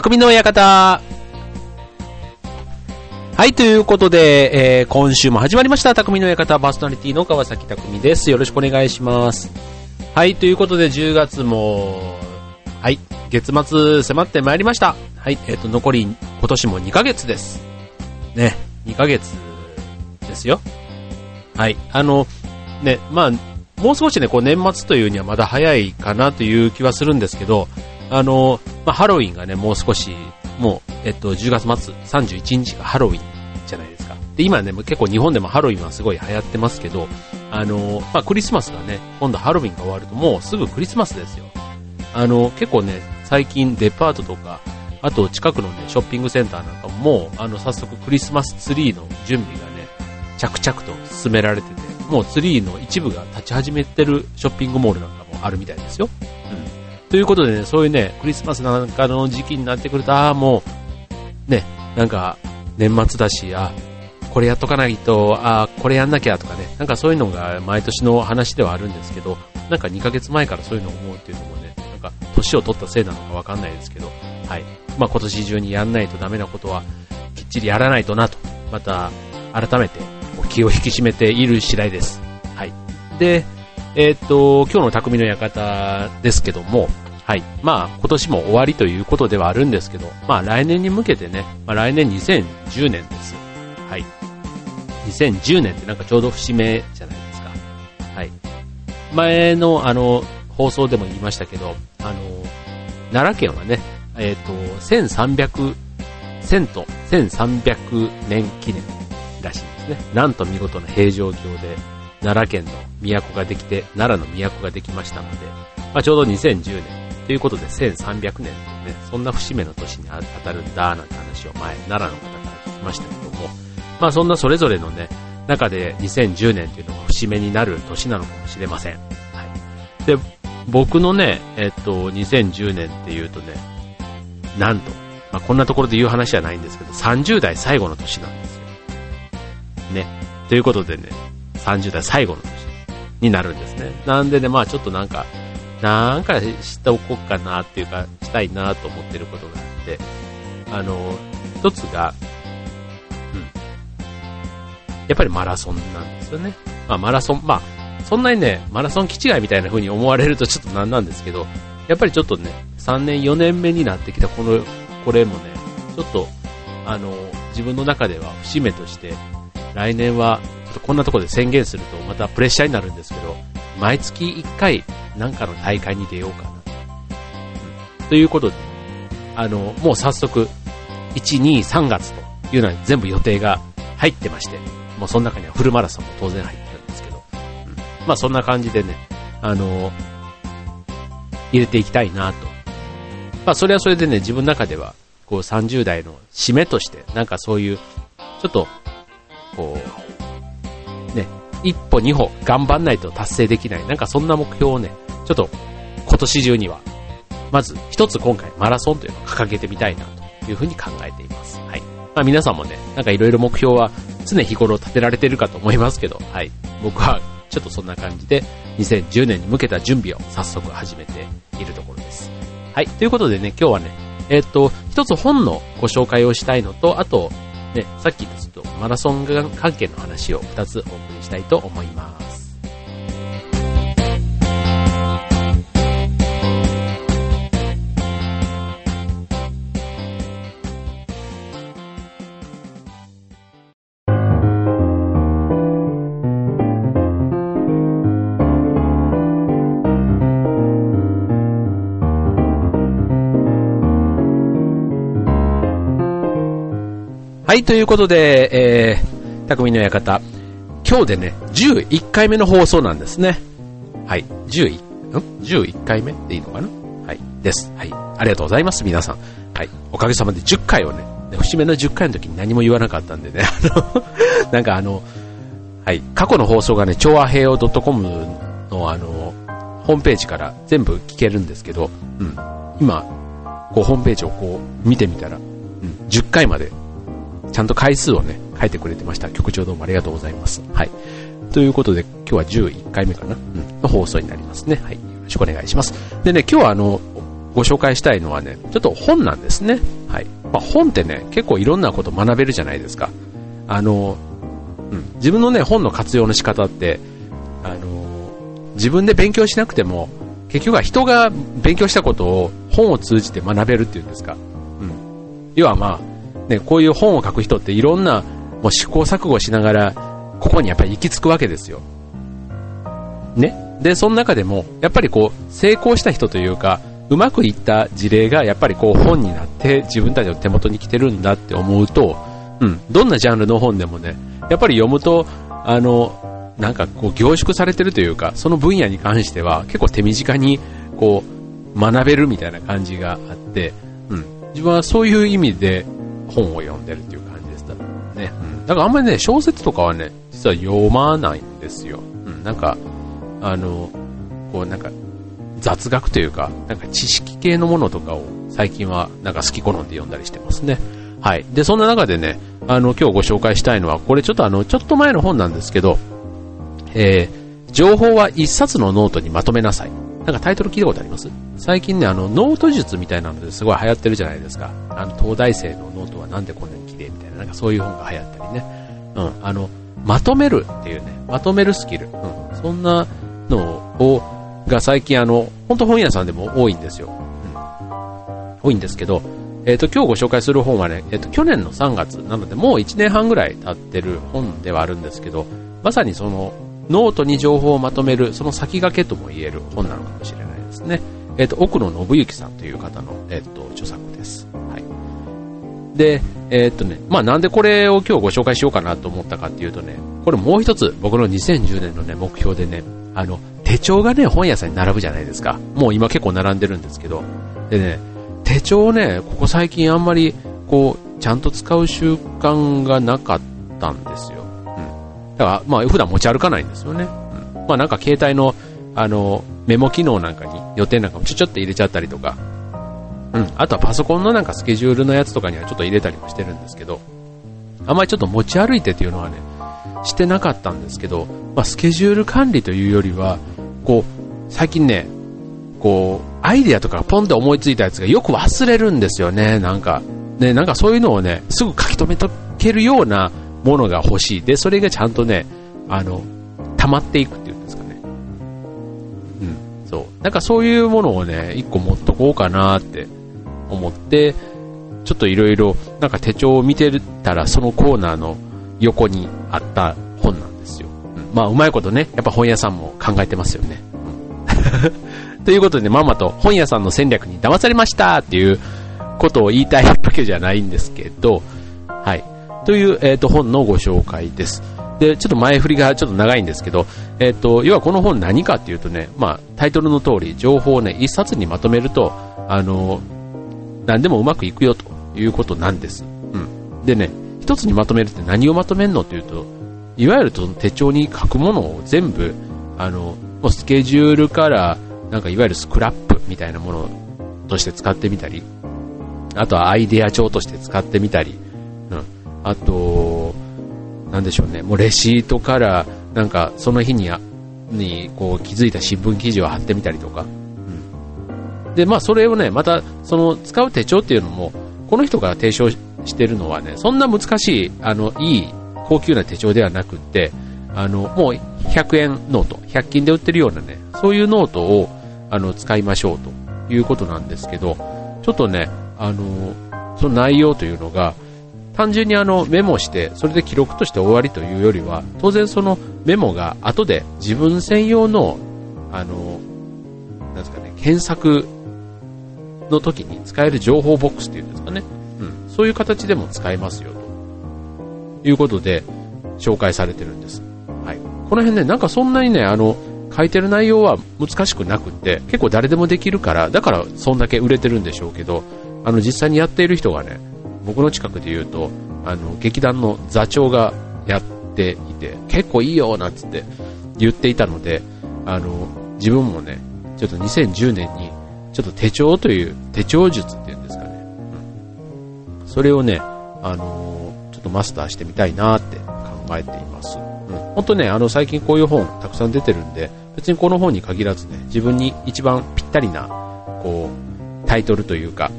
匠の館。はい、ということで、えー、今週も始まりました、匠の館パーソナリティの川崎匠です。よろしくお願いします。はい、ということで10月も、はい、月末迫ってまいりました。はい、えっ、ー、と、残り今年も2ヶ月です。ね、2ヶ月ですよ。はい、あの、ね、まあ、もう少しね、こう年末というにはまだ早いかなという気はするんですけど、あの、まあ、ハロウィンがね、もう少し、もう、えっと、10月末、31日がハロウィンじゃないですか。で、今ね、結構日本でもハロウィンはすごい流行ってますけど、あの、まあ、クリスマスがね、今度ハロウィンが終わるともうすぐクリスマスですよ。あの、結構ね、最近デパートとか、あと近くのね、ショッピングセンターなんかも、あの、早速クリスマスツリーの準備がね、着々と進められてて、もうツリーの一部が立ち始めてるショッピングモールなんかもあるみたいですよ。ということでね、そういうね、クリスマスなんかの時期になってくると、ああ、もう、ね、なんか、年末だし、あこれやっとかないと、あこれやんなきゃとかね、なんかそういうのが毎年の話ではあるんですけど、なんか2ヶ月前からそういうのを思うっていうのもね、なんか年を取ったせいなのかわかんないですけど、はい。まあ今年中にやんないとダメなことは、きっちりやらないとなと、また改めて気を引き締めている次第です。はい。で、えー、っと、今日の匠の館ですけども、はい。まあ、今年も終わりということではあるんですけど、まあ、来年に向けてね、まあ、来年2010年です。はい。2010年ってなんかちょうど節目じゃないですか。はい。前の、あの、放送でも言いましたけど、あの、奈良県はね、えっ、と、1300、1000と1300年記念らしいですね。なんと見事な平城京で奈良県の都ができて、奈良の都ができましたので、まあ、ちょうど2010年ということで1300年というね、そんな節目の年に当たるんだなんて話を前、奈良の方から聞きましたけども、まあそんなそれぞれのね、中で2010年というのが節目になる年なのかもしれません。はい。で、僕のね、えっと、2010年っていうとね、なんと、まあこんなところで言う話じゃないんですけど、30代最後の年なんですよ。ね。ということでね、30代最後の年になるんですね。なんでね、まあちょっとなんか、なんかしておこうかなっていうか、したいなと思ってることがあって、あの、一つが、うん。やっぱりマラソンなんですよね。まあマラソン、まあ、そんなにね、マラソン気違いみたいな風に思われるとちょっとなんなんですけど、やっぱりちょっとね、3年4年目になってきたこの、これもね、ちょっと、あの、自分の中では節目として、来年は、こんなところで宣言するとまたプレッシャーになるんですけど、毎月1回なんかの大会に出ようかな。うん、ということで、あの、もう早速、1、2、3月というのは全部予定が入ってまして、もうその中にはフルマラソンも当然入ってるんですけど、うん、まあそんな感じでね、あの、入れていきたいなと。まあそれはそれでね、自分の中では、こう30代の締めとして、なんかそういう、ちょっとこう、一歩二歩頑張んないと達成できない。なんかそんな目標をね、ちょっと今年中には、まず一つ今回マラソンというのを掲げてみたいなというふうに考えています。はい。まあ皆さんもね、なんかいろいろ目標は常日頃立てられてるかと思いますけど、はい。僕はちょっとそんな感じで2010年に向けた準備を早速始めているところです。はい。ということでね、今日はね、えっ、と、一つ本のご紹介をしたいのと、あと、ね、さっきちょっとマラソン関係の話を2つお送りしたいと思います。はい、ということで、えー、匠の館。今日でね、11回目の放送なんですね。はい、11、ん ?11 回目でいいのかな？はい、です。はい、ありがとうございます、皆さん。はい、おかげさまで10回をね、節目の10回の時に何も言わなかったんでね、あの、なんかあの、はい、過去の放送がね、超和平洋 .com のあの、ホームページから全部聞けるんですけど、うん、今、こうホームページをこう見てみたら、うん、10回までちゃんと回数をね、書いてくれてました。局長どうもありがとうございます。はい。ということで、今日は11回目かな、うん、の放送になりますね。はい。よろしくお願いします。でね、今日はあの、ご紹介したいのはね、ちょっと本なんですね。はい。まあ、本ってね、結構いろんなこと学べるじゃないですか。あの、うん、自分のね、本の活用の仕方って、あの、自分で勉強しなくても、結局は人が勉強したことを本を通じて学べるっていうんですか。うん。要はまあ、ね、こういう本を書く人っていろんなもう試行錯誤しながら、ここにやっぱり行き着くわけですよ。ね。で、その中でも、やっぱりこう、成功した人というか、うまくいった事例がやっぱりこう本になって自分たちの手元に来てるんだって思うと、うん、どんなジャンルの本でもね、やっぱり読むと、あの、なんかこう凝縮されてるというか、その分野に関しては結構手短にこう学べるみたいな感じがあって、うん、自分はそういう意味で本を読んでるっていう感じでしたね。うん、だからあんまりね、小説とかはね、実は読まないんですよ。うん、なんか、あの、こうなんか雑学というか、なんか知識系のものとかを最近はなんか好き好んで読んだりしてますね。はい。で、そんな中でね、あの、今日ご紹介したいのは、これちょっとあの、ちょっと前の本なんですけど、えー、情報は一冊のノートにまとめなさい。なんかタイトル聞いたことあります？最近ね、あの、ノート術みたいなのですごい流行ってるじゃないですか。あの、東大生のノートはなんでこんなに綺麗みたいな、なんかそういう本が流行ったりね。うん、あの、まとめるっていうね、まとめるスキル。うん、そんなのを、が最近あの、本当本屋さんでも多いんですよ。うん。多いんですけど、えっ、ー、と、今日ご紹介する本はね、えっ、ー、と、去年の3月なので、もう1年半ぐらい経ってる本ではあるんですけど、まさにその、ノートに情報をまとめる、その先駆けとも言える本なのかもしれないですね。えっ、と、奥野信之さんという方の、えっ、と、著作です。はい。で、えっ、とね、まあなんでこれを今日ご紹介しようかなと思ったかっていうとね、これもう一つ僕の2010年のね、目標でね、あの、手帳がね、本屋さんに並ぶじゃないですか。もう今結構並んでるんですけど。でね、手帳をね、ここ最近あんまり、こう、ちゃんと使う習慣がなかったんですよ。だから、まあ、普段持ち歩かないんですよね。うん。まあ、なんか携帯の、あの、メモ機能なんかに、予定なんかもちょちょっと入れちゃったりとか、うん。あとはパソコンのなんかスケジュールのやつとかにはちょっと入れたりもしてるんですけど、あんまりちょっと持ち歩いてっていうのはね、してなかったんですけど、まあ、スケジュール管理というよりは、こう、最近ね、こう、アイデアとかポンって思いついたやつがよく忘れるんですよね、なんか。ね、なんかそういうのをね、すぐ書き留めとけるようなものが欲しい。で、それがちゃんとね、あの、溜まっていくっていうんですかね。うん、そう。なんかそういうものをね、一個持っとこうかなって思って、ちょっといろいろ、なんか手帳を見てたら、そのコーナーの横にあった本なんですよ。うん、まあ、うまいことね、やっぱ本屋さんも考えてますよね。うん ということで、まんまと本屋さんの戦略に騙されましたっていうことを言いたいわけじゃないんですけど、という、えっ、ー、と、本のご紹介です。で、ちょっと前振りがちょっと長いんですけど、えっ、ー、と、要はこの本何かっていうとね、まあ、タイトルの通り、情報をね、一冊にまとめると、あの、何でもうまくいくよということなんです。うん。でね、一つにまとめるって何をまとめるのっていうと、いわゆる手帳に書くものを全部、あの、もうスケジュールから、なんかいわゆるスクラップみたいなものとして使ってみたり、あとはアイデア帳として使ってみたり、うん、あと、なんでしょうね、もうレシートから、なんかその日ににこう気づいた新聞記事を貼ってみたりとか、うん、で、まあそれをね、またその使う手帳っていうのも、この人が提唱してるのはね、そんな難しい、あの、いい高級な手帳ではなくって、あの、もう100円ノート、100均で売ってるようなね、そういうノートをあの、使いましょうということなんですけど、ちょっとね、あの、その内容というのが、単純にあのメモして、それで記録として終わりというよりは、当然そのメモが後で自分専用の、あの、なんですかね、検索の時に使える情報ボックスっていうんですかね。うん。そういう形でも使えますよ、ということで、紹介されてるんです。はい。この辺ね、なんかそんなにね、あの、書いてる内容は難しくなくって、結構誰でもできるから、だからそんだけ売れてるんでしょうけど、あの実際にやっている人がね、僕の近くで言うと、あの劇団の座長がやっていて、結構いいよなんつって言っていたので、あの自分もね、ちょっと2010年にちょっと手帳という手帳術っていうんですかね、うん、それをね、あのちょっとマスターしてみたいなって考えています。うん、本当ね、あの最近こういう本たくさん出てるんで、別にこの本に限らずね、自分に一番ぴったりな、こう、タイトルというか、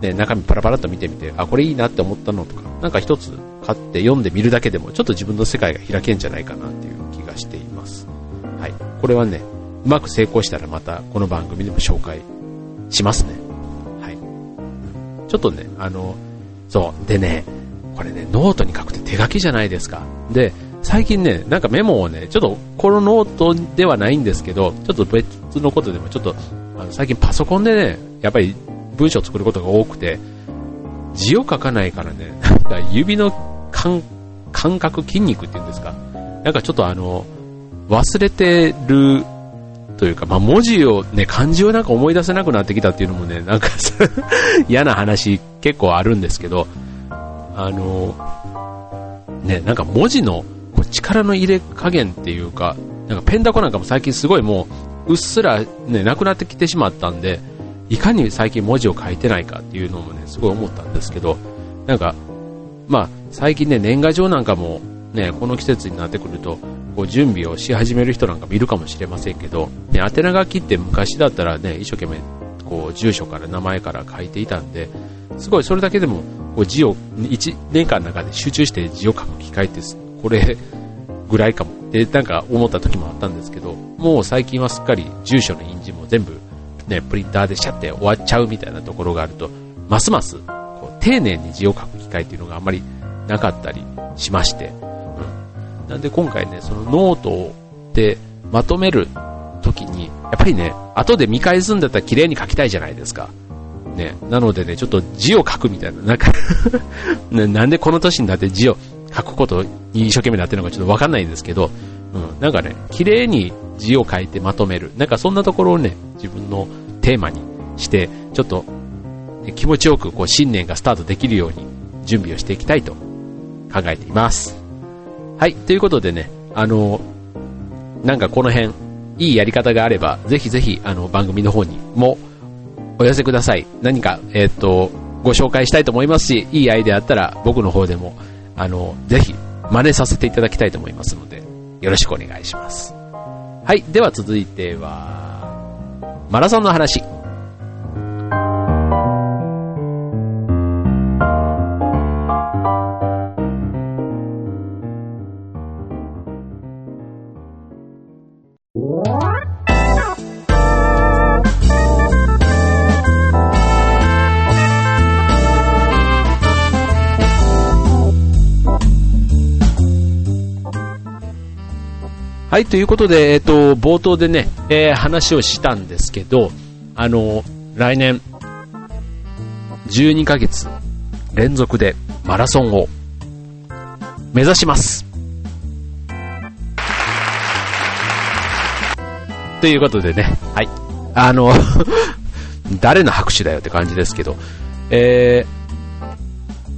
ね、中身パラパラっと見てみて、あ、これいいなって思ったのとか、なんか一つ買って読んでみるだけでも、ちょっと自分の世界が開けんじゃないかなっていう気がしています。はい。これはね、うまく成功したらまたこの番組でも紹介しますね。はい。ちょっとね、あの、そう。でね、これね、ノートに書くって手書きじゃないですか。で、最近ね、なんかメモをね、ちょっとこのノートではないんですけど、ちょっと別のことでもちょっと、あの最近パソコンでね、やっぱり文章を作ることが多くて、字を書かないからね、なんか指の感感覚、筋肉っていうんですか、なんかちょっとあの、忘れてるというか、まあ、文字をね、漢字をなんか思い出せなくなってきたっていうのもね、なんか 嫌な話結構あるんですけど、あの、ね、なんか文字のこう力の入れ加減っていうか、なんかペンダコなんかも最近すごいもう、うっすらね、なくなってきてしまったんで、いかに最近文字を書いてないかっていうのもね、すごい思ったんですけど、なんか、まあ、最近ね、年賀状なんかもね、この季節になってくると、こう準備をし始める人なんか見るかもしれませんけど、ね、宛名書きって昔だったらね、一生懸命、こう、住所から名前から書いていたんで、すごいそれだけでも、こう字を、1年間の中で集中して字を書く機会って、これぐらいかも。ってなんか思った時もあったんですけど、もう最近はすっかり住所の印字も全部ね、プリンターでシャって終わっちゃうみたいなところがあると、ますますこう丁寧に字を書く機会っていうのがあんまりなかったりしまして、うん。なんで今回ね、そのノートでまとめる時に、やっぱりね、後で見返すんだったら綺麗に書きたいじゃないですか。ね、なのでね、ちょっと字を書くみたいな、なんか ね、なんでこの年になって字を書くことに一生懸命なってるのかちょっとわかんないんですけど、うん、なんかね、綺麗に字を書いてまとめる。なんかそんなところをね、自分のテーマにして、ちょっと、気持ちよくこう新年がスタートできるように準備をしていきたいと考えています。はい、ということでね、あの、なんかこの辺、いいやり方があれば、ぜひぜひ、あの、番組の方にもお寄せください。何か、えっ、と、ご紹介したいと思いますし、いいアイデアあったら僕の方でも、あの、ぜひ真似させていただきたいと思いますので、よろしくお願いします。はい、では続いては、マラソンの話。はい、ということで、えっ、と、冒頭でね、えー、話をしたんですけど、あの、来年、12ヶ月連続でマラソンを目指します。ということでね、はい。あの 誰の拍手だよって感じですけど、え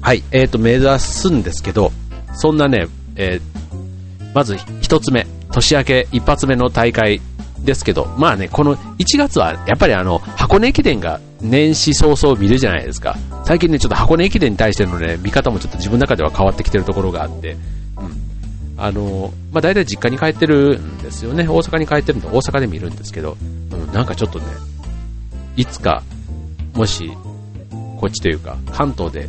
ー、はい、えっ、ー、と、目指すんですけど、そんなね、えー、まず一つ目、年明け一発目の大会ですけど、まあね、この1月はやっぱりあの、箱根駅伝が年始早々見るじゃないですか。最近ね、ちょっと箱根駅伝に対してのね、見方もちょっと自分の中では変わってきてるところがあって、うん。あの、まあ大体実家に帰ってるんですよね。大阪に帰ってるんで大阪で見るんですけど、うん、なんかちょっとね、いつか、もし、こっちというか、関東で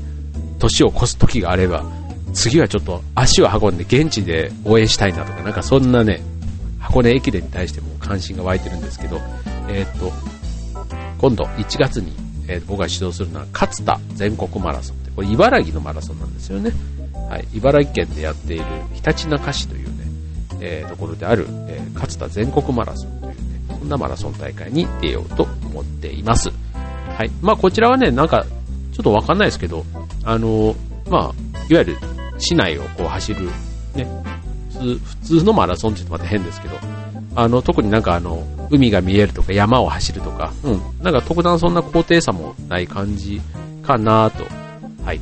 年を越す時があれば、次はちょっと足を運んで現地で応援したいなとか、なんかそんなね、箱根駅伝に対しても関心が湧いてるんですけど、えー、っと、今度1月に、えー、僕が指導するのは勝田全国マラソンって、これ茨城のマラソンなんですよね。はい、茨城県でやっているひたちなか市というね、えー、ところである、えー、勝田全国マラソンというね、そんなマラソン大会に出ようと思っています。はい。まあこちらはね、なんか、ちょっとわかんないですけど、あのまあ、いわゆる市内をこう走る、ね、普通のマラソンって言うとまた変ですけど、あの、特になんかあの、海が見えるとか山を走るとか、うん、なんか特段そんな高低差もない感じかなと、はい、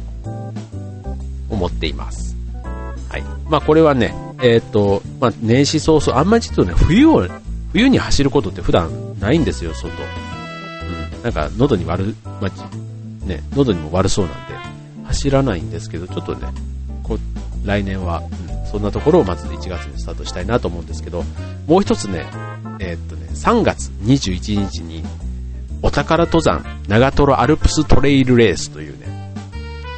思っています。はい。まあこれはね、えー、っと、まあ年始早々、あんまりちょっとね、冬を、冬に走ることって普段ないんですよ、外。うん。なんか喉に悪、まあ、ね、喉にも悪そうなんで、走らないんですけど、ちょっとね、来年は、うん、そんなところをまず1月にスタートしたいなと思うんですけど、もう一つね、えー、っとね、3月21日に、お宝登山長瀞アルプストレイルレースというね、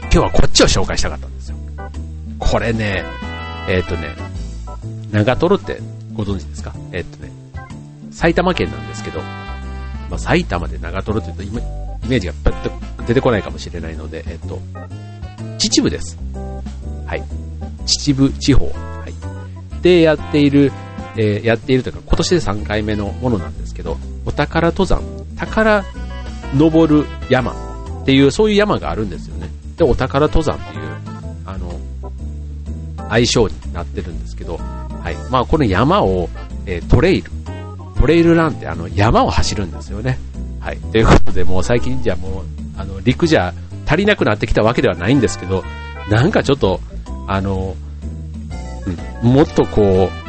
今日はこっちを紹介したかったんですよ。これね、えっ、とね、長瀞ってご存知ですか？えっ、とね、埼玉県なんですけど、まあ、埼玉で長瀞って言うとイメージがパッと出てこないかもしれないので、えっ、と、秩父です。はい。秩父地方。はい。でやっている、えー、やっているというか、今年で3回目のものなんですけど、お宝登山、宝登る山っていう、そういう山があるんですよね。で、お宝登山っていう、あの、愛称になってるんですけど、はい。まあ、この山を、えー、トレイル、トレイルランってあの山を走るんですよね。はい。ということで、もう最近じゃもう、あの、陸じゃ足りなくなってきたわけではないんですけど、なんかちょっと、あの、うん、もっとこう、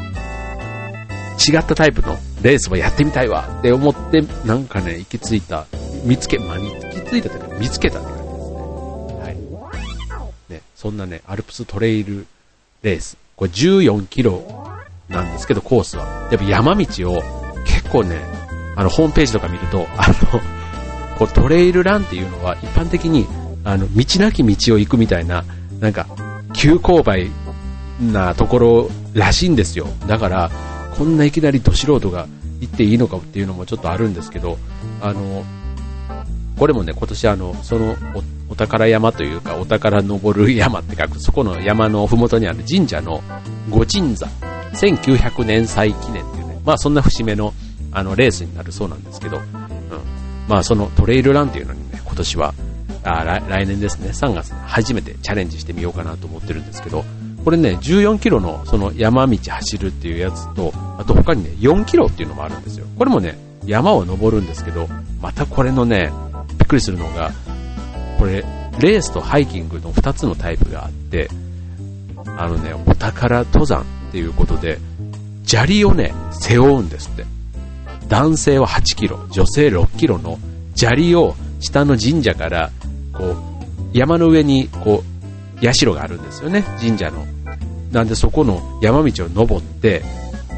違ったタイプのレースをやってみたいわって思って、なんかね、行き着いた、見つけ、まあ、見ついたというか、見つけたって感じですね。はい。ね、そんなね、アルプストレイルレース。これ14キロなんですけど、コースは。やっぱ山道を結構ね、あの、ホームページとか見ると、あの、こうトレイルランっていうのは一般的に、あの、道なき道を行くみたいな、なんか、急勾配なところらしいんですよ。だから、こんないきなりど素人が行っていいのかっていうのもちょっとあるんですけど、あの、これもね、今年あの、そのお宝山というか、お宝登る山って書く、そこの山のふもとにある神社の御鎮座、1900年祭記念っていうね、まあそんな節目のあのレースになるそうなんですけど、うん。まあそのトレイルランっていうのにね、今年は、あ来来年ですね、3月初めてチャレンジしてみようかなと思ってるんですけど、これね、14キロのその山道走るっていうやつと、あと他にね、4キロっていうのもあるんですよ。これもね、山を登るんですけど、またこれのね、びっくりするのが、これ、レースとハイキングの2つのタイプがあって、あのね、お宝登山っていうことで、砂利をね、背負うんですって。男性は8キロ、女性6キロの砂利を下の神社から、こう、山の上に、こう、社があるんですよね、神社の。なんでそこの山道を登って、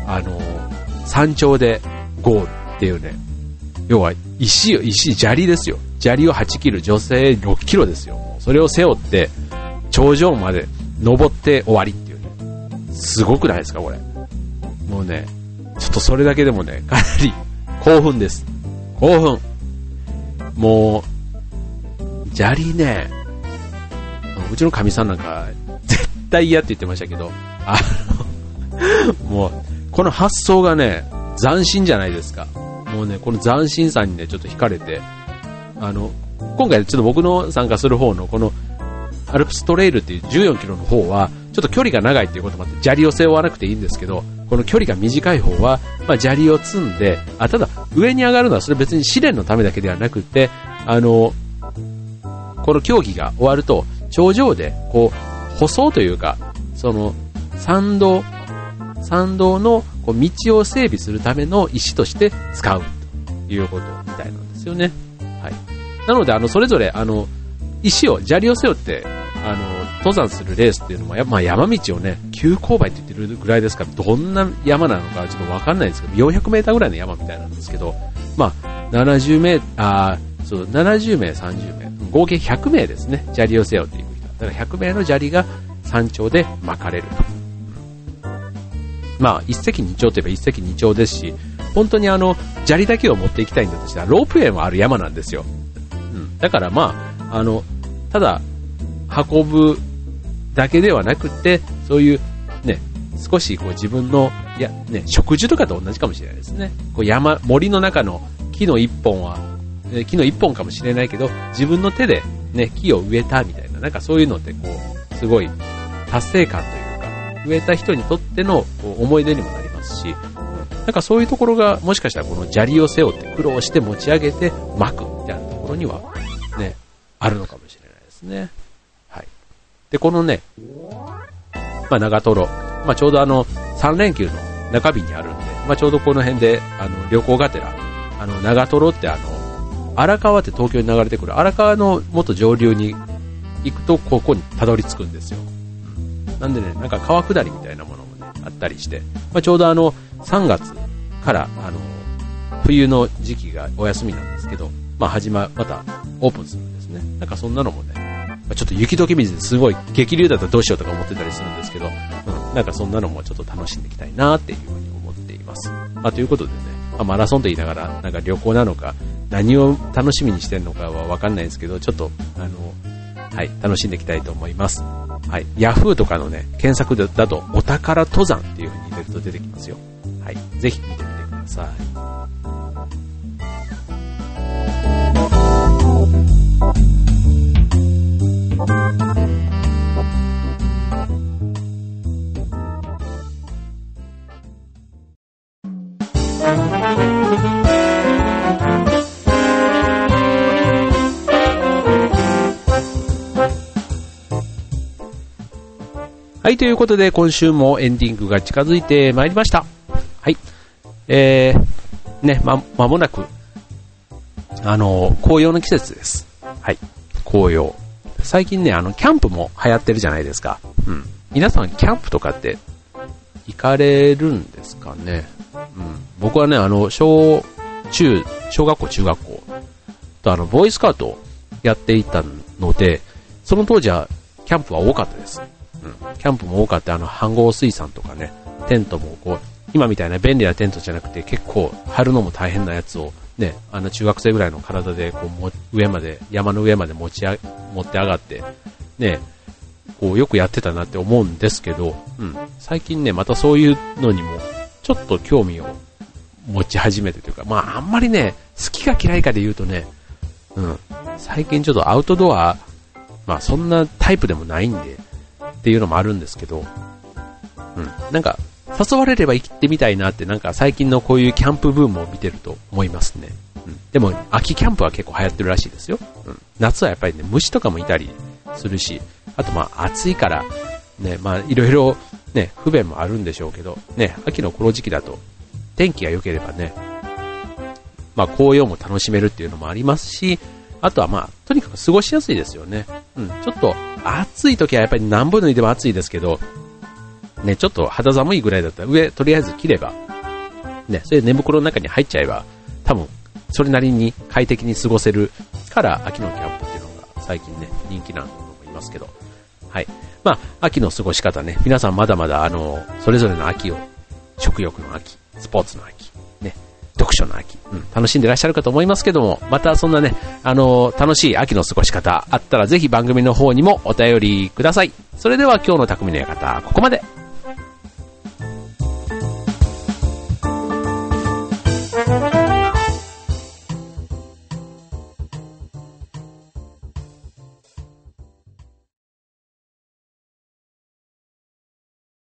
あの山頂でゴールっていうね、要は石を、石、砂利ですよ。砂利を8キロ、女性6キロですよ。それを背負って、頂上まで登って終わりっていうね。すごくないですか、これ。もうね、ちょっとそれだけでもね、かなり興奮です。興奮。もう、砂利ね、うちのかみさんなんか、絶対嫌って言ってましたけど、あの、もう、この発想がね、斬新じゃないですか。もうね、この斬新さんにね、ちょっと惹かれて、あの、今回ちょっと僕の参加する方のこのアルプストレイルっていう14キロの方は、ちょっと距離が長いっていうこともあって、砂利を背負わなくていいんですけど、この距離が短い方は、まあ、砂利を積んで、あ、ただ、上に上がるのはそれ別に試練のためだけではなくて、あの、この競技が終わると、頂上で、こう、舗装というか、その、参道、参道のこう道を整備するための石として使うということみたいなんですよね。はい。なので、あの、それぞれ、あの、石を、砂利を背負って、あの、登山するレースっていうのも、やまあ、山道をね、急勾配って言ってるぐらいですから、どんな山なのかちょっとわかんないですけど、400メーターぐらいの山みたいなんですけど、まあ、70名、あそう、70名、30名、合計100名ですね、砂利を背負っていく人。だから100名の砂利が山頂で巻かれると。まあ、一石二鳥といえば一石二鳥ですし、本当にあの、砂利だけを持っていきたいんだとしたら、ロープウェイもある山なんですよ。うん。だからまあ、あの、ただ、運ぶだけではなくて、そういう、ね、少しこう自分の、いや、ね、植樹とかと同じかもしれないですね。こう山、森の中の木の一本は、え木の一本かもしれないけど、自分の手でね、木を植えたみたいな、なんかそういうのってこう、すごい達成感というか植えた人にとっての思い出にもなりますし、なんかそういうところが、もしかしたらこの砂利を背負って苦労して持ち上げて巻くみたいなところには、ね、あるのかもしれないですね。はい。で、このね、まあ、長瀞、まあ、ちょうどあの、3連休の中日にあるんで、まあ、ちょうどこの辺で、あの、旅行がてら、あの、長瀞ってあの、荒川って東京に流れてくる荒川の元上流に行くと、ここにたどり着くんですよ。なんでね、なんか川下りみたいなものもね、あったりして、まあ、ちょうどあの、3月から、あの、冬の時期がお休みなんですけど、まあ始ま、またオープンするんですね。なんかそんなのもねま、ちょっと雪解け水ですごい激流だったらどうしようとか思ってたりするんですけど、うん、なんかそんなのもちょっと楽しんでいきたいなっていうふうに思っています。まあということでね、あ、マラソンと言いながら、なんか旅行なのか、何を楽しみにしてるのかはわかんないんですけど、ちょっと、あの、はい、楽しんでいきたいと思います。はい、Yahoo とかのね、検索だと、お宝登山っていう風に入れると出てきますよ。はい、ぜひ見てみてください。はい、ということで今週もエンディングが近づいてまいりました。はい。えー、ね、ま、まもなく、あの、紅葉の季節です。はい。紅葉。最近ね、あの、キャンプも流行ってるじゃないですか。うん。皆さん、キャンプとかって行かれるんですかね？うん。僕はね、あの、小、中、小学校、中学校とあの、ボーイスカートをやっていたので、その当時はキャンプは多かったです。キャンプも多かった、あの、飯合水産とかね、テントもこう、今みたいな便利なテントじゃなくて結構張るのも大変なやつをね、あの中学生ぐらいの体でこう上まで、山の上まで持ちあ持って上がって、ね、こうよくやってたなって思うんですけど、うん、最近ね、またそういうのにもちょっと興味を持ち始めてというか、まああんまりね、好きか嫌いかで言うとね、うん、最近ちょっとアウトドア、まあそんなタイプでもないんで、っていうのもあるんですけど、うん。なんか、誘われれば行ってみたいなって、なんか最近のこういうキャンプブームを見てると思いますね。うん。でも、秋キャンプは結構流行ってるらしいですよ。うん。夏はやっぱりね、虫とかもいたりするし、あとまあ暑いから、ね、まあいろいろね、不便もあるんでしょうけど、ね、秋のこの時期だと、天気が良ければね、まあ紅葉も楽しめるっていうのもありますし、あとはまあ、とにかく過ごしやすいですよね。うん、ちょっと暑い時はやっぱり何分脱いでも暑いですけど、ね、ちょっと肌寒いぐらいだったら上とりあえず着れば、ね、それで寝袋の中に入っちゃえば、多分、それなりに快適に過ごせるから秋のキャンプっていうのが最近ね、人気なんだと思いますけど、はい。まあ、秋の過ごし方ね、皆さんまだまだあの、それぞれの秋を、食欲の秋、スポーツの秋、読書の秋、うん、楽しんでらっしゃるかと思いますけども、またそんなね、あの、楽しい秋の過ごし方あったらぜひ番組の方にもお便りください。それでは今日の匠の館、ここまで。